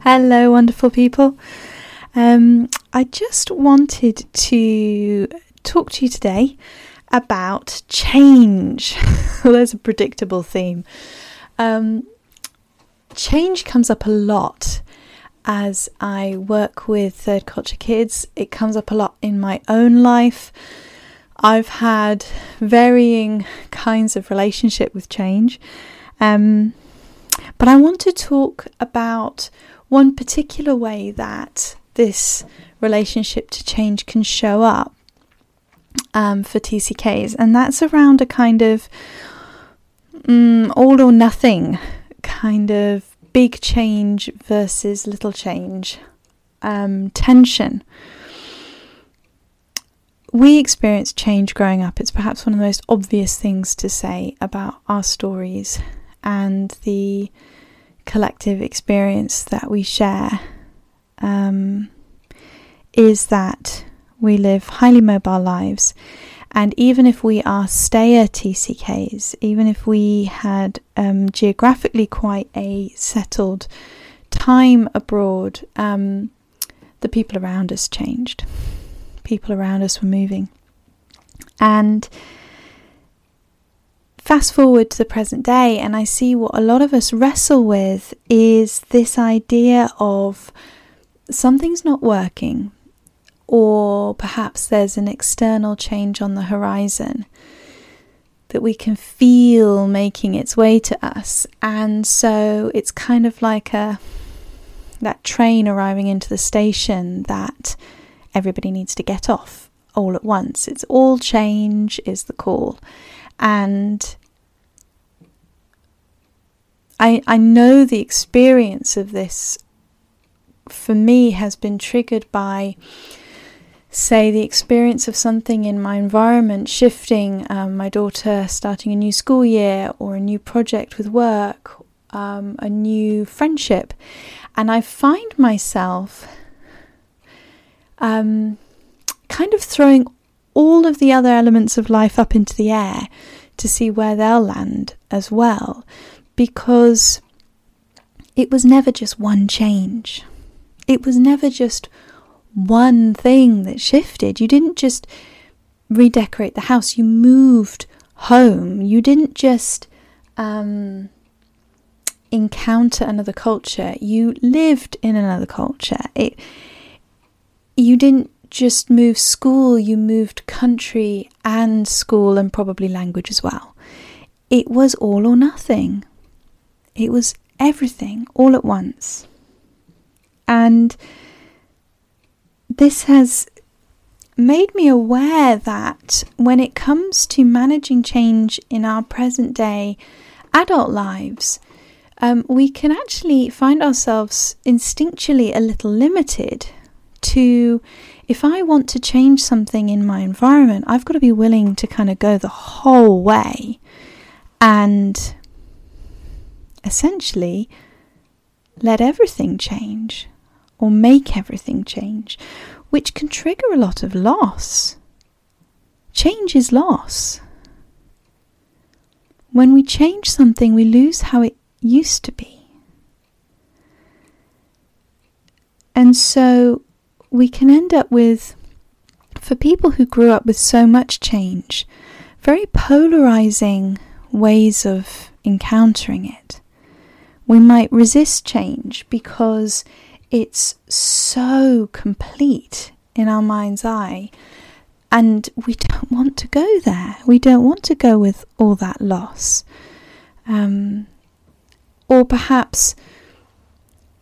Hello, wonderful people. Um, I just wanted to talk to you today about change. well, there's a predictable theme. Um, change comes up a lot as I work with third culture kids, it comes up a lot in my own life. I've had varying kinds of relationship with change. Um, but I want to talk about one particular way that this relationship to change can show up um, for TCKs, and that's around a kind of mm, all or nothing kind of big change versus little change um, tension. We experience change growing up. It's perhaps one of the most obvious things to say about our stories and the collective experience that we share um, is that we live highly mobile lives. And even if we are stayer TCKs, even if we had um, geographically quite a settled time abroad, um, the people around us changed. People around us were moving. And fast forward to the present day, and I see what a lot of us wrestle with is this idea of something's not working, or perhaps there's an external change on the horizon that we can feel making its way to us. And so it's kind of like a that train arriving into the station that everybody needs to get off all at once. It's all change is the call. And I, I know the experience of this for me has been triggered by, say, the experience of something in my environment shifting, um, my daughter starting a new school year or a new project with work, um, a new friendship. And I find myself um, kind of throwing all of the other elements of life up into the air to see where they'll land as well, because it was never just one change. It was never just one thing that shifted. You didn't just redecorate the house, you moved home. You didn't just um, encounter another culture, you lived in another culture. It, you didn't just move school, you moved country and school and probably language as well. It was all or nothing. It was everything all at once. And this has made me aware that when it comes to managing change in our present day adult lives, um, we can actually find ourselves instinctually a little limited to if I want to change something in my environment, I've got to be willing to kind of go the whole way. And essentially let everything change or make everything change, which can trigger a lot of loss. Change is loss. When we change something, we lose how it used to be. And so we can end up with, for people who grew up with so much change, very polarizing ways of encountering it. We might resist change because it's so complete in our mind's eye, and we don't want to go there. We don't want to go with all that loss. Um, or perhaps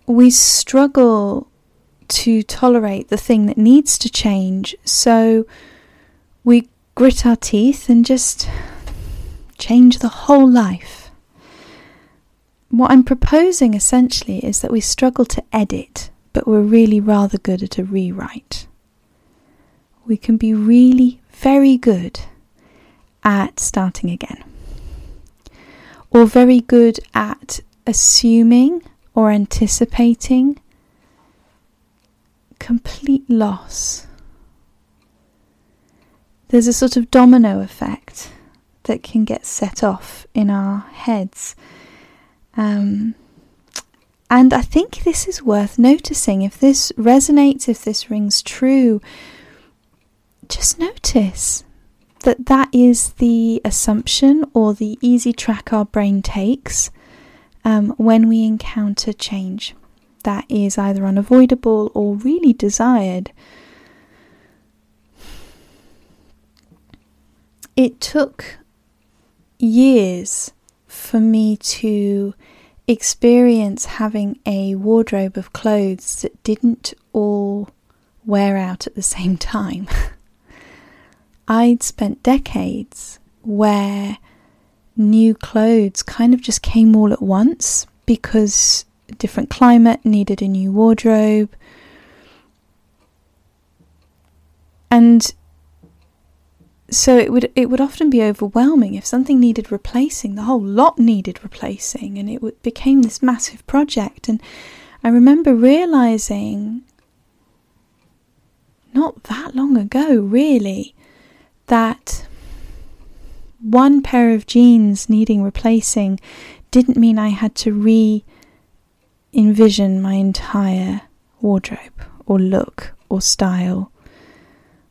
we struggle to tolerate the thing that needs to change, so we grit our teeth and just change the whole life. What I'm proposing essentially is that we struggle to edit, but we're really rather good at a rewrite. We can be really very good at starting again, or very good at assuming or anticipating complete loss. There's a sort of domino effect that can get set off in our heads. Um, and I think this is worth noticing. If this resonates, if this rings true, just notice that that is the assumption or the easy track our brain takes um, when we encounter change that is either unavoidable or really desired. It took years for me to experience having a wardrobe of clothes that didn't all wear out at the same time. I'd spent decades where new clothes kind of just came all at once because a different climate needed a new wardrobe. And so it would it would often be overwhelming if something needed replacing the whole lot needed replacing and it became this massive project. And i remember realizing not that long ago really that one pair of jeans needing replacing didn't mean i had to re envision my entire wardrobe or look or style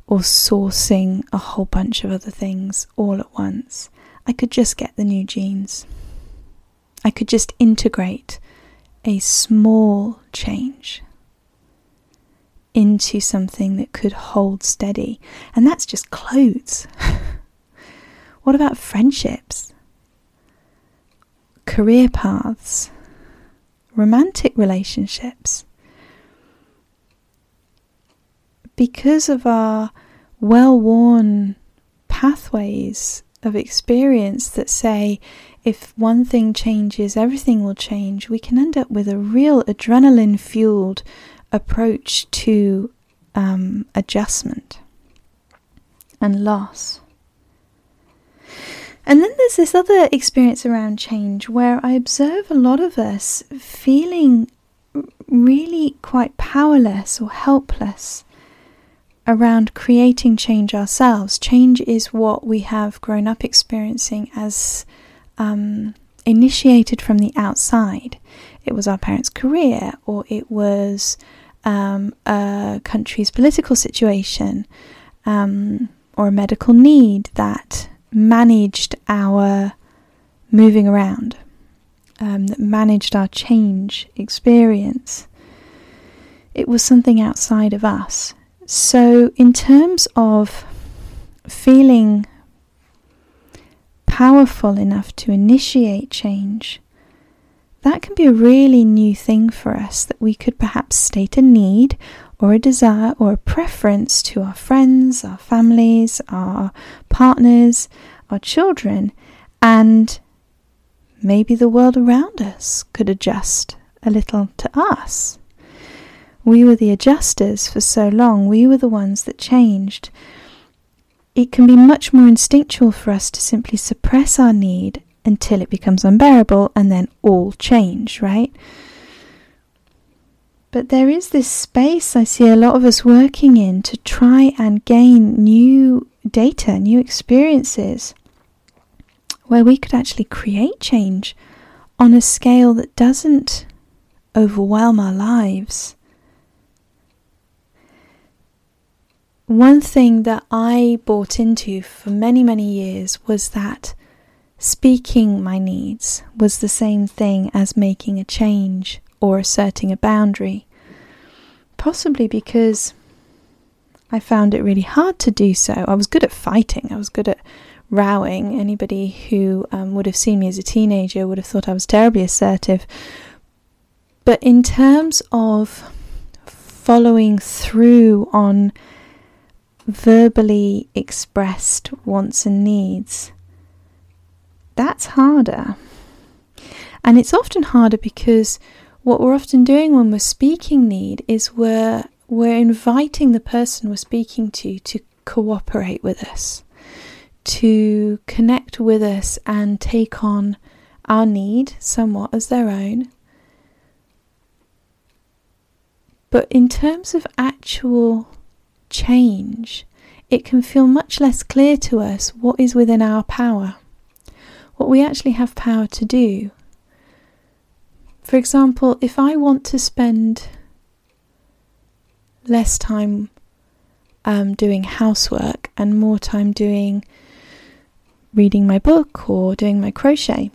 or sourcing a whole bunch of other things all at once. I could just get the new jeans. I could just integrate a small change into something that could hold steady. And that's just clothes. what about friendships? Career paths? Romantic relationships? Because of our well worn pathways of experience that say if one thing changes, everything will change, we can end up with a real adrenaline fueled approach to um, adjustment and loss. And then there's this other experience around change where I observe a lot of us feeling really quite powerless or helpless around creating change ourselves. Change is what we have grown up experiencing as um, initiated from the outside. It was our parents' career, or it was um, a country's political situation, um, or a medical need that managed our moving around, um, that managed our change experience. It was something outside of us. So, in terms of feeling powerful enough to initiate change, that can be a really new thing for us that we could perhaps state a need or a desire or a preference to our friends, our families, our partners, our children, and maybe the world around us could adjust a little to us. We were the adjusters for so long, we were the ones that changed. It can be much more instinctual for us to simply suppress our need until it becomes unbearable and then all change, right? But there is this space I see a lot of us working in to try and gain new data, new experiences, where we could actually create change on a scale that doesn't overwhelm our lives. One thing that I bought into for many, many years was that speaking my needs was the same thing as making a change or asserting a boundary. Possibly because I found it really hard to do so. I was good at fighting, I was good at rowing. Anybody who um, would have seen me as a teenager would have thought I was terribly assertive. But in terms of following through on verbally expressed wants and needs, that's harder. And it's often harder because what we're often doing when we're speaking need is we're we're inviting the person we're speaking to to cooperate with us, to connect with us and take on our need somewhat as their own. But in terms of actual change, it can feel much less clear to us what is within our power, what we actually have power to do. For example, if I want to spend less time um, doing housework and more time doing reading my book or doing my crochet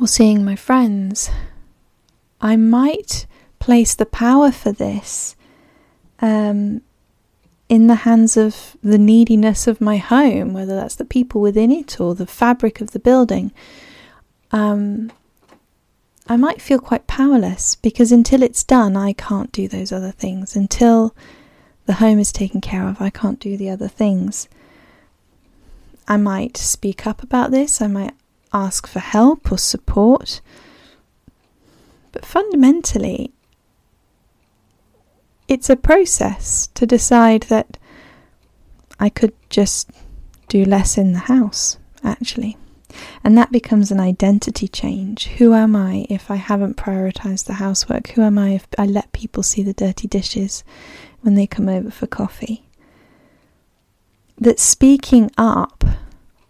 or seeing my friends, I might place the power for this um, in the hands of the neediness of my home, whether that's the people within it or the fabric of the building. Um, I might feel quite powerless because until it's done, I can't do those other things. Until the home is taken care of, I can't do the other things. I might speak up about this, I might ask for help or support. But fundamentally, it's a process to decide that I could just do less in the house, actually. And that becomes an identity change. Who am I if I haven't prioritized the housework? Who am I if I let people see the dirty dishes when they come over for coffee? That speaking up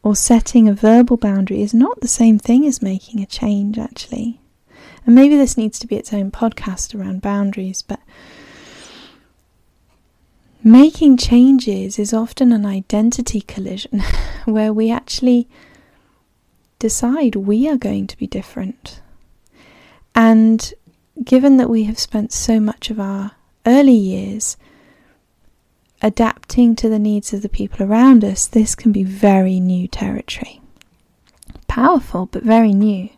or setting a verbal boundary is not the same thing as making a change, actually. And maybe this needs to be its own podcast around boundaries, but making changes is often an identity collision where we actually decide we are going to be different. And given that we have spent so much of our early years adapting to the needs of the people around us, this can be very new territory. Powerful, but very new.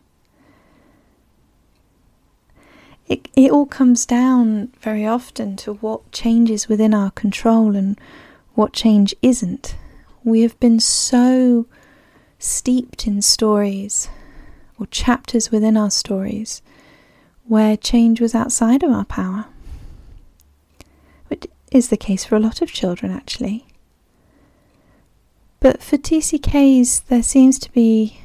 It, it all comes down very often to what changes within our control and what change isn't. We have been so steeped in stories or chapters within our stories where change was outside of our power. Which is the case for a lot of children, actually. But for TCKs, there seems to be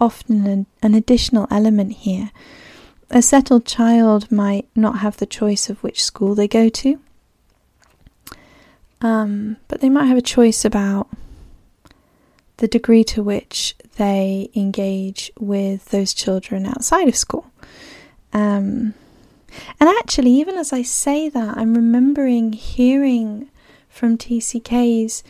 often an, an additional element here. A settled child might not have the choice of which school they go to, um, but they might have a choice about the degree to which they engage with those children outside of school. Um, and actually, even as I say that, I'm remembering hearing from TCKs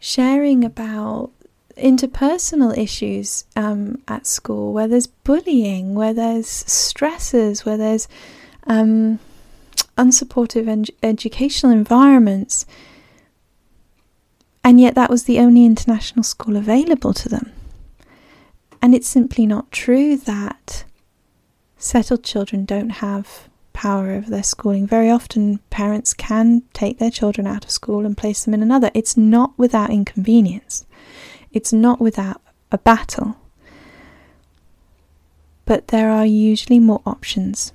sharing about interpersonal issues um, at school, where there's bullying, where there's stresses, where there's um, unsupportive en- educational environments and yet that was the only international school available to them. And it's simply not true that settled children don't have power over their schooling. Very often, parents can take their children out of school and place them in another. It's not without inconvenience, it's not without a battle. But there are usually more options.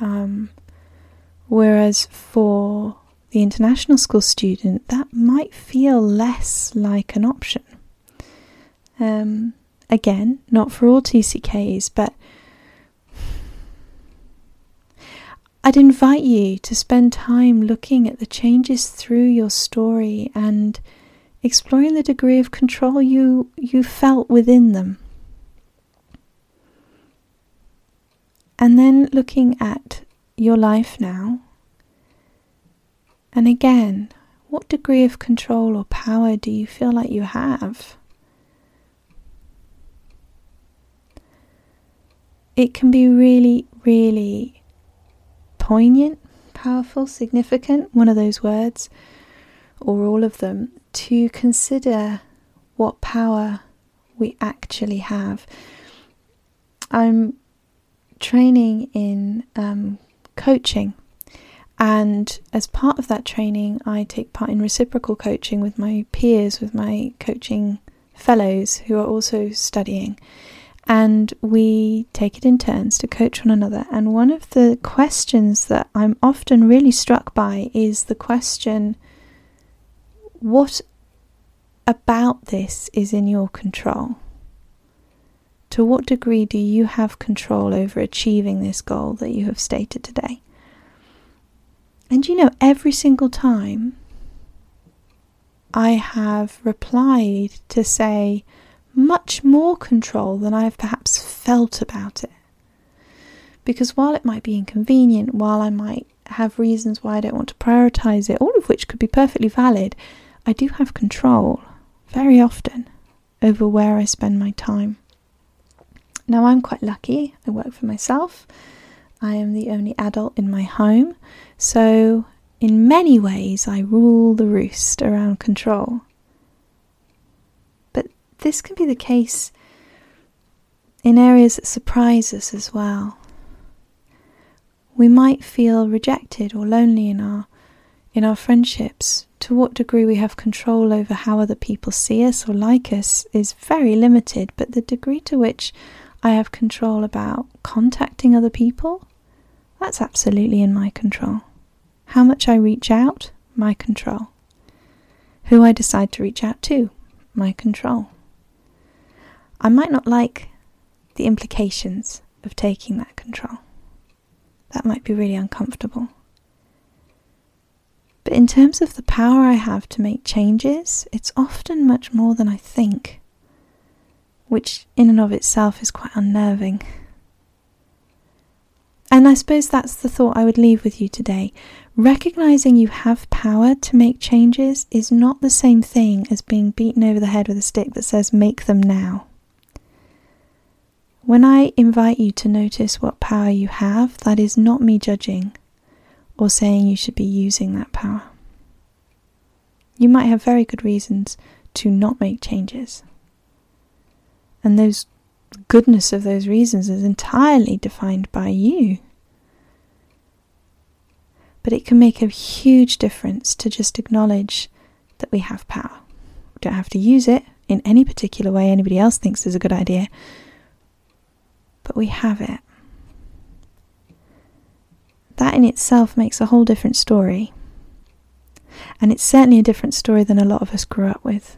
Um, whereas for the international school student, that might feel less like an option. Um, again, not for all TCKs, but I'd invite you to spend time looking at the changes through your story and exploring the degree of control you, you felt within them. And then looking at your life now and again, what degree of control or power do you feel like you have? It can be really, really poignant, powerful, significant, one of those words, or all of them, to consider what power we actually have. I'm training in um, coaching and as part of that training, I take part in reciprocal coaching with my peers, with my coaching fellows who are also studying. And we take it in turns to coach one another. And one of the questions that I'm often really struck by is the question what about this is in your control? To what degree do you have control over achieving this goal that you have stated today? And you know, every single time I have replied to say much more control than I have perhaps felt about it. Because while it might be inconvenient, while I might have reasons why I don't want to prioritize it, all of which could be perfectly valid, I do have control very often over where I spend my time. Now, I'm quite lucky. I work for myself. I am the only adult in my home. So, in many ways, I rule the roost around control. But this can be the case in areas that surprise us as well. We might feel rejected or lonely in our in our friendships. To what degree we have control over how other people see us or like us is very limited, but the degree to which I have control about contacting other people, that's absolutely in my control. How much I reach out, my control. Who I decide to reach out to, my control. I might not like the implications of taking that control. That might be really uncomfortable. In terms of the power I have to make changes, it's often much more than I think which in and of itself is quite unnerving. And I suppose that's the thought I would leave with you today. Recognizing you have power to make changes is not the same thing as being beaten over the head with a stick that says, make them now. When I invite you to notice what power you have, that is not me judging or saying you should be using that power. You might have very good reasons to not make changes. And those goodness of those reasons is entirely defined by you. But it can make a huge difference to just acknowledge that we have power. We don't have to use it in any particular way anybody else thinks is a good idea, but we have it. That in itself makes a whole different story. And it's certainly a different story than a lot of us grew up with.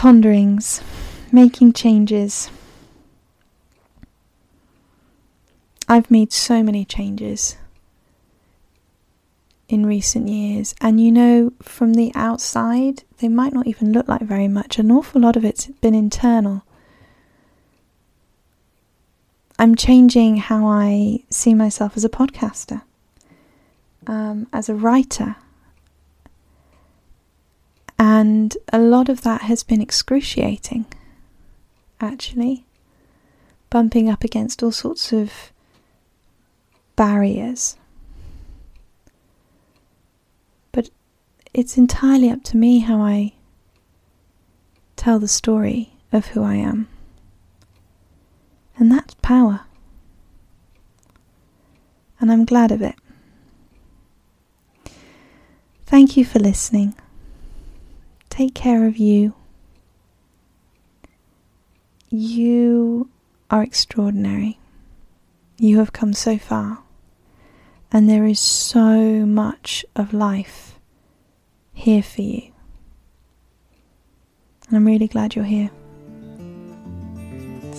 ponderings, making changes. I've made so many changes in recent years, and you know, from the outside, they might not even look like very much. An awful lot of it's been internal. I'm changing how I see myself as a podcaster, um, as a writer, and a lot of that has been excruciating, actually, bumping up against all sorts of barriers. But it's entirely up to me how I tell the story of who I am. And that's power. And I'm glad of it. Thank you for listening. Take care of you. You are extraordinary. You have come so far, and there is so much of life here for you. And I'm really glad you're here.